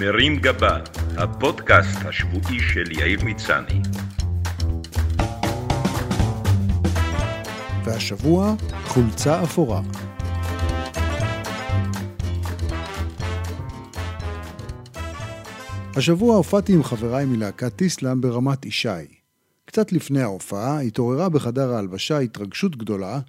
מרים גבה, הפודקאסט השבועי של יאיר מצני. והשבוע, חולצה אפורה. השבוע הופעתי עם חבריי מלהקת טיסלאם ברמת ישי. קצת לפני ההופעה התעוררה בחדר ההלבשה התרגשות גדולה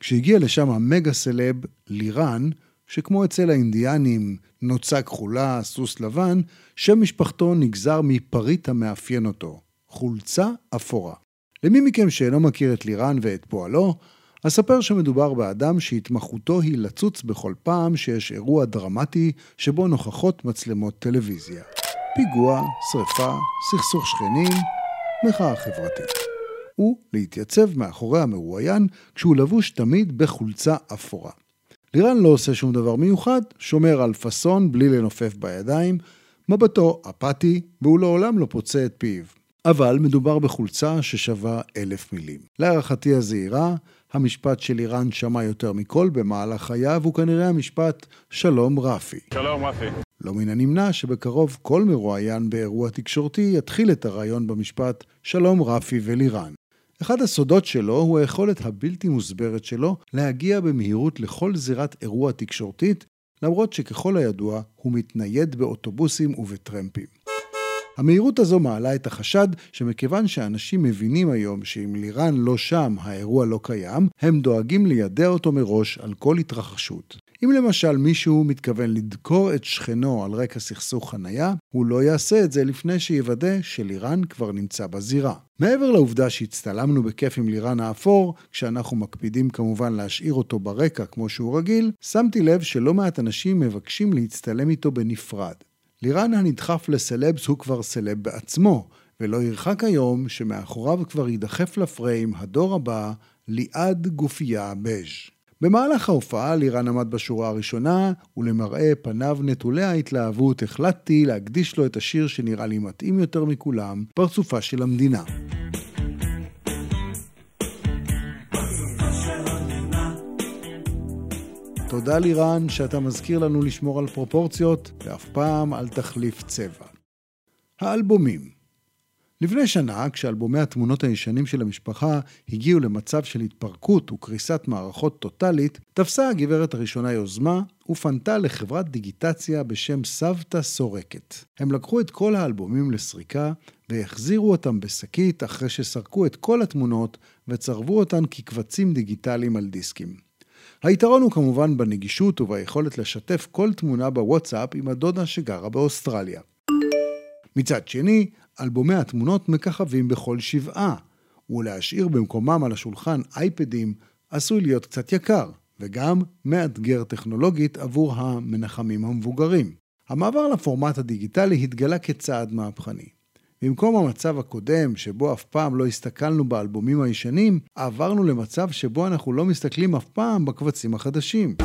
כשהגיע לשם המגה סלב לירן, שכמו אצל האינדיאנים, נוצה כחולה, סוס לבן, שם משפחתו נגזר מפריט המאפיין אותו, חולצה אפורה. למי מכם שאינו מכיר את לירן ואת פועלו, אספר שמדובר באדם שהתמחותו היא לצוץ בכל פעם שיש אירוע דרמטי שבו נוכחות מצלמות טלוויזיה. פיגוע, שרפה, סכסוך שכנים, מחאה חברתית. ולהתייצב מאחורי המרואיין כשהוא לבוש תמיד בחולצה אפורה. לירן לא עושה שום דבר מיוחד, שומר על פאסון בלי לנופף בידיים, מבטו אפאתי, והוא לעולם לא פוצה את פיו. אבל מדובר בחולצה ששווה אלף מילים. להערכתי הזהירה, המשפט של איראן שמע יותר מכל במהלך חייו הוא כנראה המשפט שלום רפי. שלום רפי. לא מן הנמנע שבקרוב כל מרואיין באירוע תקשורתי יתחיל את הרעיון במשפט שלום רפי ולירן. אחד הסודות שלו הוא היכולת הבלתי מוסברת שלו להגיע במהירות לכל זירת אירוע תקשורתית, למרות שככל הידוע הוא מתנייד באוטובוסים ובטרמפים. המהירות הזו מעלה את החשד שמכיוון שאנשים מבינים היום שאם לירן לא שם, האירוע לא קיים, הם דואגים לידע אותו מראש על כל התרחשות. אם למשל מישהו מתכוון לדקור את שכנו על רקע סכסוך חנייה, הוא לא יעשה את זה לפני שיוודא שלירן כבר נמצא בזירה. מעבר לעובדה שהצטלמנו בכיף עם לירן האפור, כשאנחנו מקפידים כמובן להשאיר אותו ברקע כמו שהוא רגיל, שמתי לב שלא מעט אנשים מבקשים להצטלם איתו בנפרד. לירן הנדחף לסלבס הוא כבר סלב בעצמו, ולא ירחק היום שמאחוריו כבר יידחף לפריים הדור הבא, ליעד גופייה בז'. במהלך ההופעה לירן עמד בשורה הראשונה, ולמראה פניו נטולי ההתלהבות החלטתי להקדיש לו את השיר שנראה לי מתאים יותר מכולם, פרצופה של המדינה. תודה לירן שאתה מזכיר לנו לשמור על פרופורציות, ואף פעם אל תחליף צבע. האלבומים לפני שנה, כשאלבומי התמונות הישנים של המשפחה הגיעו למצב של התפרקות וקריסת מערכות טוטאלית, תפסה הגברת הראשונה יוזמה ופנתה לחברת דיגיטציה בשם סבתא סורקת. הם לקחו את כל האלבומים לסריקה והחזירו אותם בשקית אחרי שסרקו את כל התמונות וצרבו אותן כקבצים דיגיטליים על דיסקים. היתרון הוא כמובן בנגישות וביכולת לשתף כל תמונה בוואטסאפ עם הדודה שגרה באוסטרליה. מצד שני, אלבומי התמונות מככבים בכל שבעה, ולהשאיר במקומם על השולחן אייפדים עשוי להיות קצת יקר, וגם מאתגר טכנולוגית עבור המנחמים המבוגרים. המעבר לפורמט הדיגיטלי התגלה כצעד מהפכני. במקום המצב הקודם, שבו אף פעם לא הסתכלנו באלבומים הישנים, עברנו למצב שבו אנחנו לא מסתכלים אף פעם בקבצים החדשים.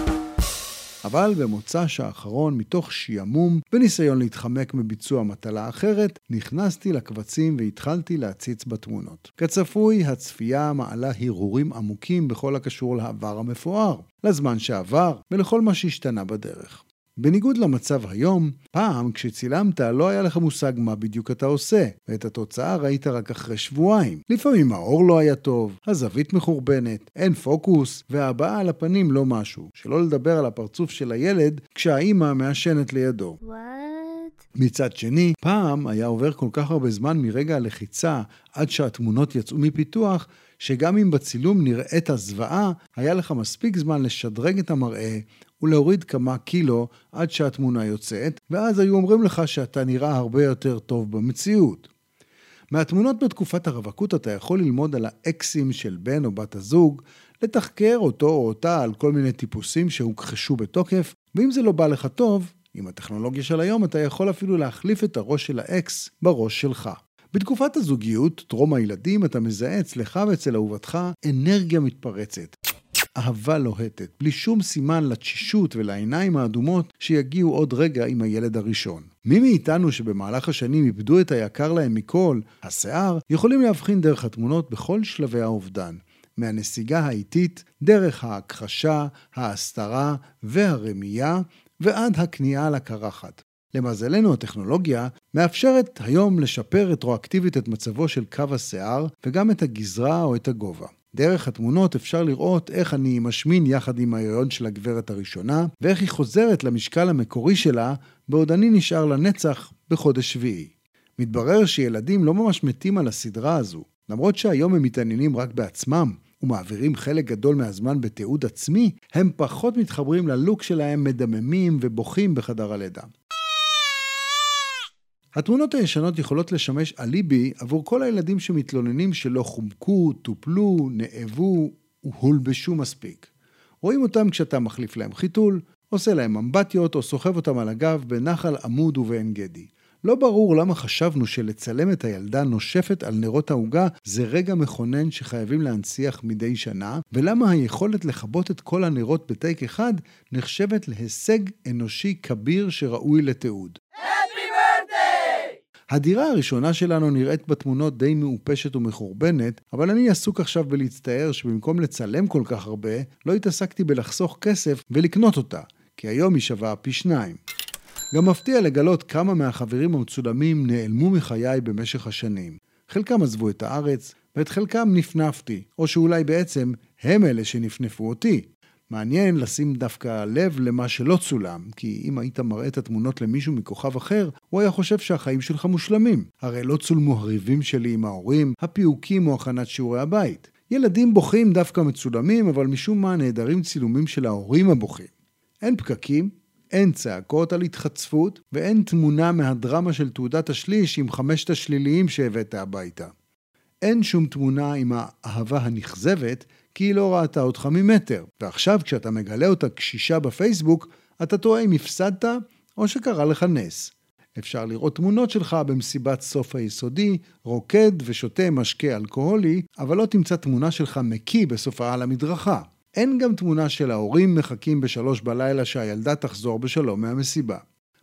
אבל במוצ"ש האחרון, מתוך שעמום וניסיון להתחמק מביצוע מטלה אחרת, נכנסתי לקבצים והתחלתי להציץ בתמונות. כצפוי, הצפייה מעלה הרהורים עמוקים בכל הקשור לעבר המפואר, לזמן שעבר ולכל מה שהשתנה בדרך. בניגוד למצב היום, פעם כשצילמת לא היה לך מושג מה בדיוק אתה עושה, ואת התוצאה ראית רק אחרי שבועיים. לפעמים האור לא היה טוב, הזווית מחורבנת, אין פוקוס, והבעה על הפנים לא משהו. שלא לדבר על הפרצוף של הילד כשהאימא מעשנת לידו. What? מצד שני, פעם היה עובר כל כך הרבה זמן מרגע הלחיצה עד שהתמונות יצאו מפיתוח, שגם אם בצילום נראית הזוועה, היה לך מספיק זמן לשדרג את המראה ולהוריד כמה קילו עד שהתמונה יוצאת, ואז היו אומרים לך שאתה נראה הרבה יותר טוב במציאות. מהתמונות בתקופת הרווקות אתה יכול ללמוד על האקסים של בן או בת הזוג, לתחקר אותו או אותה על כל מיני טיפוסים שהוכחשו בתוקף, ואם זה לא בא לך טוב, עם הטכנולוגיה של היום אתה יכול אפילו להחליף את הראש של האקס בראש שלך. בתקופת הזוגיות, טרום הילדים, אתה מזהה אצלך ואצל אהובתך אנרגיה מתפרצת. אהבה לוהטת, בלי שום סימן לתשישות ולעיניים האדומות שיגיעו עוד רגע עם הילד הראשון. מי מאיתנו שבמהלך השנים איבדו את היקר להם מכל, השיער, יכולים להבחין דרך התמונות בכל שלבי האובדן. מהנסיגה האיטית, דרך ההכחשה, ההסתרה והרמייה, ועד הכניעה לקרחת. למזלנו, הטכנולוגיה מאפשרת היום לשפר רטרואקטיבית את מצבו של קו השיער וגם את הגזרה או את הגובה. דרך התמונות אפשר לראות איך אני משמין יחד עם ההיריון של הגברת הראשונה, ואיך היא חוזרת למשקל המקורי שלה, בעוד אני נשאר לנצח בחודש שביעי. מתברר שילדים לא ממש מתים על הסדרה הזו. למרות שהיום הם מתעניינים רק בעצמם, ומעבירים חלק גדול מהזמן בתיעוד עצמי, הם פחות מתחברים ללוק שלהם מדממים ובוכים בחדר הלידה. התמונות הישנות יכולות לשמש אליבי עבור כל הילדים שמתלוננים שלא חומקו, טופלו, נאבו והולבשו מספיק. רואים אותם כשאתה מחליף להם חיתול, עושה להם אמבטיות או סוחב אותם על הגב בנחל עמוד ובעין גדי. לא ברור למה חשבנו שלצלם את הילדה נושפת על נרות העוגה זה רגע מכונן שחייבים להנציח מדי שנה, ולמה היכולת לכבות את כל הנרות בטייק אחד נחשבת להישג אנושי כביר שראוי לתיעוד. הדירה הראשונה שלנו נראית בתמונות די מעופשת ומחורבנת, אבל אני עסוק עכשיו בלהצטער שבמקום לצלם כל כך הרבה, לא התעסקתי בלחסוך כסף ולקנות אותה, כי היום היא שווה פי שניים. גם מפתיע לגלות כמה מהחברים המצולמים נעלמו מחיי במשך השנים. חלקם עזבו את הארץ, ואת חלקם נפנפתי, או שאולי בעצם הם אלה שנפנפו אותי. מעניין לשים דווקא לב למה שלא צולם, כי אם היית מראה את התמונות למישהו מכוכב אחר, הוא היה חושב שהחיים שלך מושלמים. הרי לא צולמו הריבים שלי עם ההורים, הפיוקים או הכנת שיעורי הבית. ילדים בוכים דווקא מצולמים, אבל משום מה נעדרים צילומים של ההורים הבוכים. אין פקקים, אין צעקות על התחצפות, ואין תמונה מהדרמה של תעודת השליש עם חמשת השליליים שהבאת הביתה. אין שום תמונה עם האהבה הנכזבת, כי היא לא ראתה אותך ממטר. ועכשיו, כשאתה מגלה אותה קשישה בפייסבוק, אתה תוהה אם הפסדת או שקרה לך נס. אפשר לראות תמונות שלך במסיבת סוף היסודי, רוקד ושותה משקה אלכוהולי, אבל לא תמצא תמונה שלך מקיא בסופה על המדרכה. אין גם תמונה של ההורים מחכים בשלוש בלילה שהילדה תחזור בשלום מהמסיבה.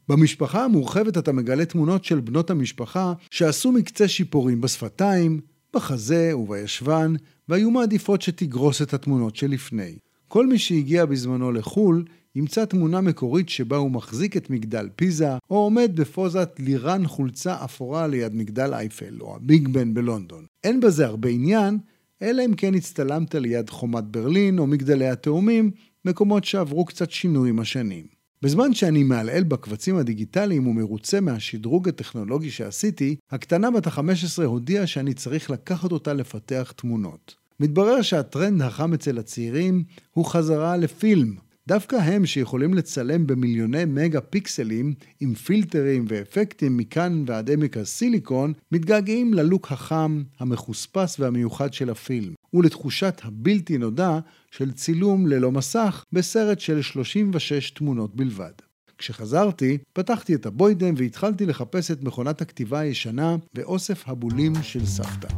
במשפחה המורחבת אתה מגלה תמונות של בנות המשפחה שעשו מקצה שיפורים בשפתיים, בחזה ובישבן, והיו מעדיפות שתגרוס את התמונות שלפני. כל מי שהגיע בזמנו לחו"ל ימצא תמונה מקורית שבה הוא מחזיק את מגדל פיזה, או עומד בפוזת לירן חולצה אפורה ליד מגדל אייפל, או הביג בן בלונדון. אין בזה הרבה עניין, אלא אם כן הצטלמת ליד חומת ברלין או מגדלי התאומים, מקומות שעברו קצת שינוי עם השנים. בזמן שאני מעלעל בקבצים הדיגיטליים ומרוצה מהשדרוג הטכנולוגי שעשיתי, הקטנה בת ה-15 הודיעה שאני צריך לקחת אותה לפתח תמונות. מתברר שהטרנד החם אצל הצעירים הוא חזרה לפילם, דווקא הם שיכולים לצלם במיליוני מגה פיקסלים עם פילטרים ואפקטים מכאן ועד עמק הסיליקון, מתגעגעים ללוק החם, המחוספס והמיוחד של הפילם, ולתחושת הבלתי נודע של צילום ללא מסך בסרט של 36 תמונות בלבד. כשחזרתי, פתחתי את הבוידם והתחלתי לחפש את מכונת הכתיבה הישנה ואוסף הבולים של סבתא.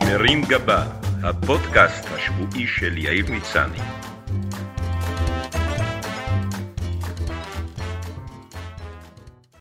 מרים גבה הפודקאסט השבועי של יאיר מצני.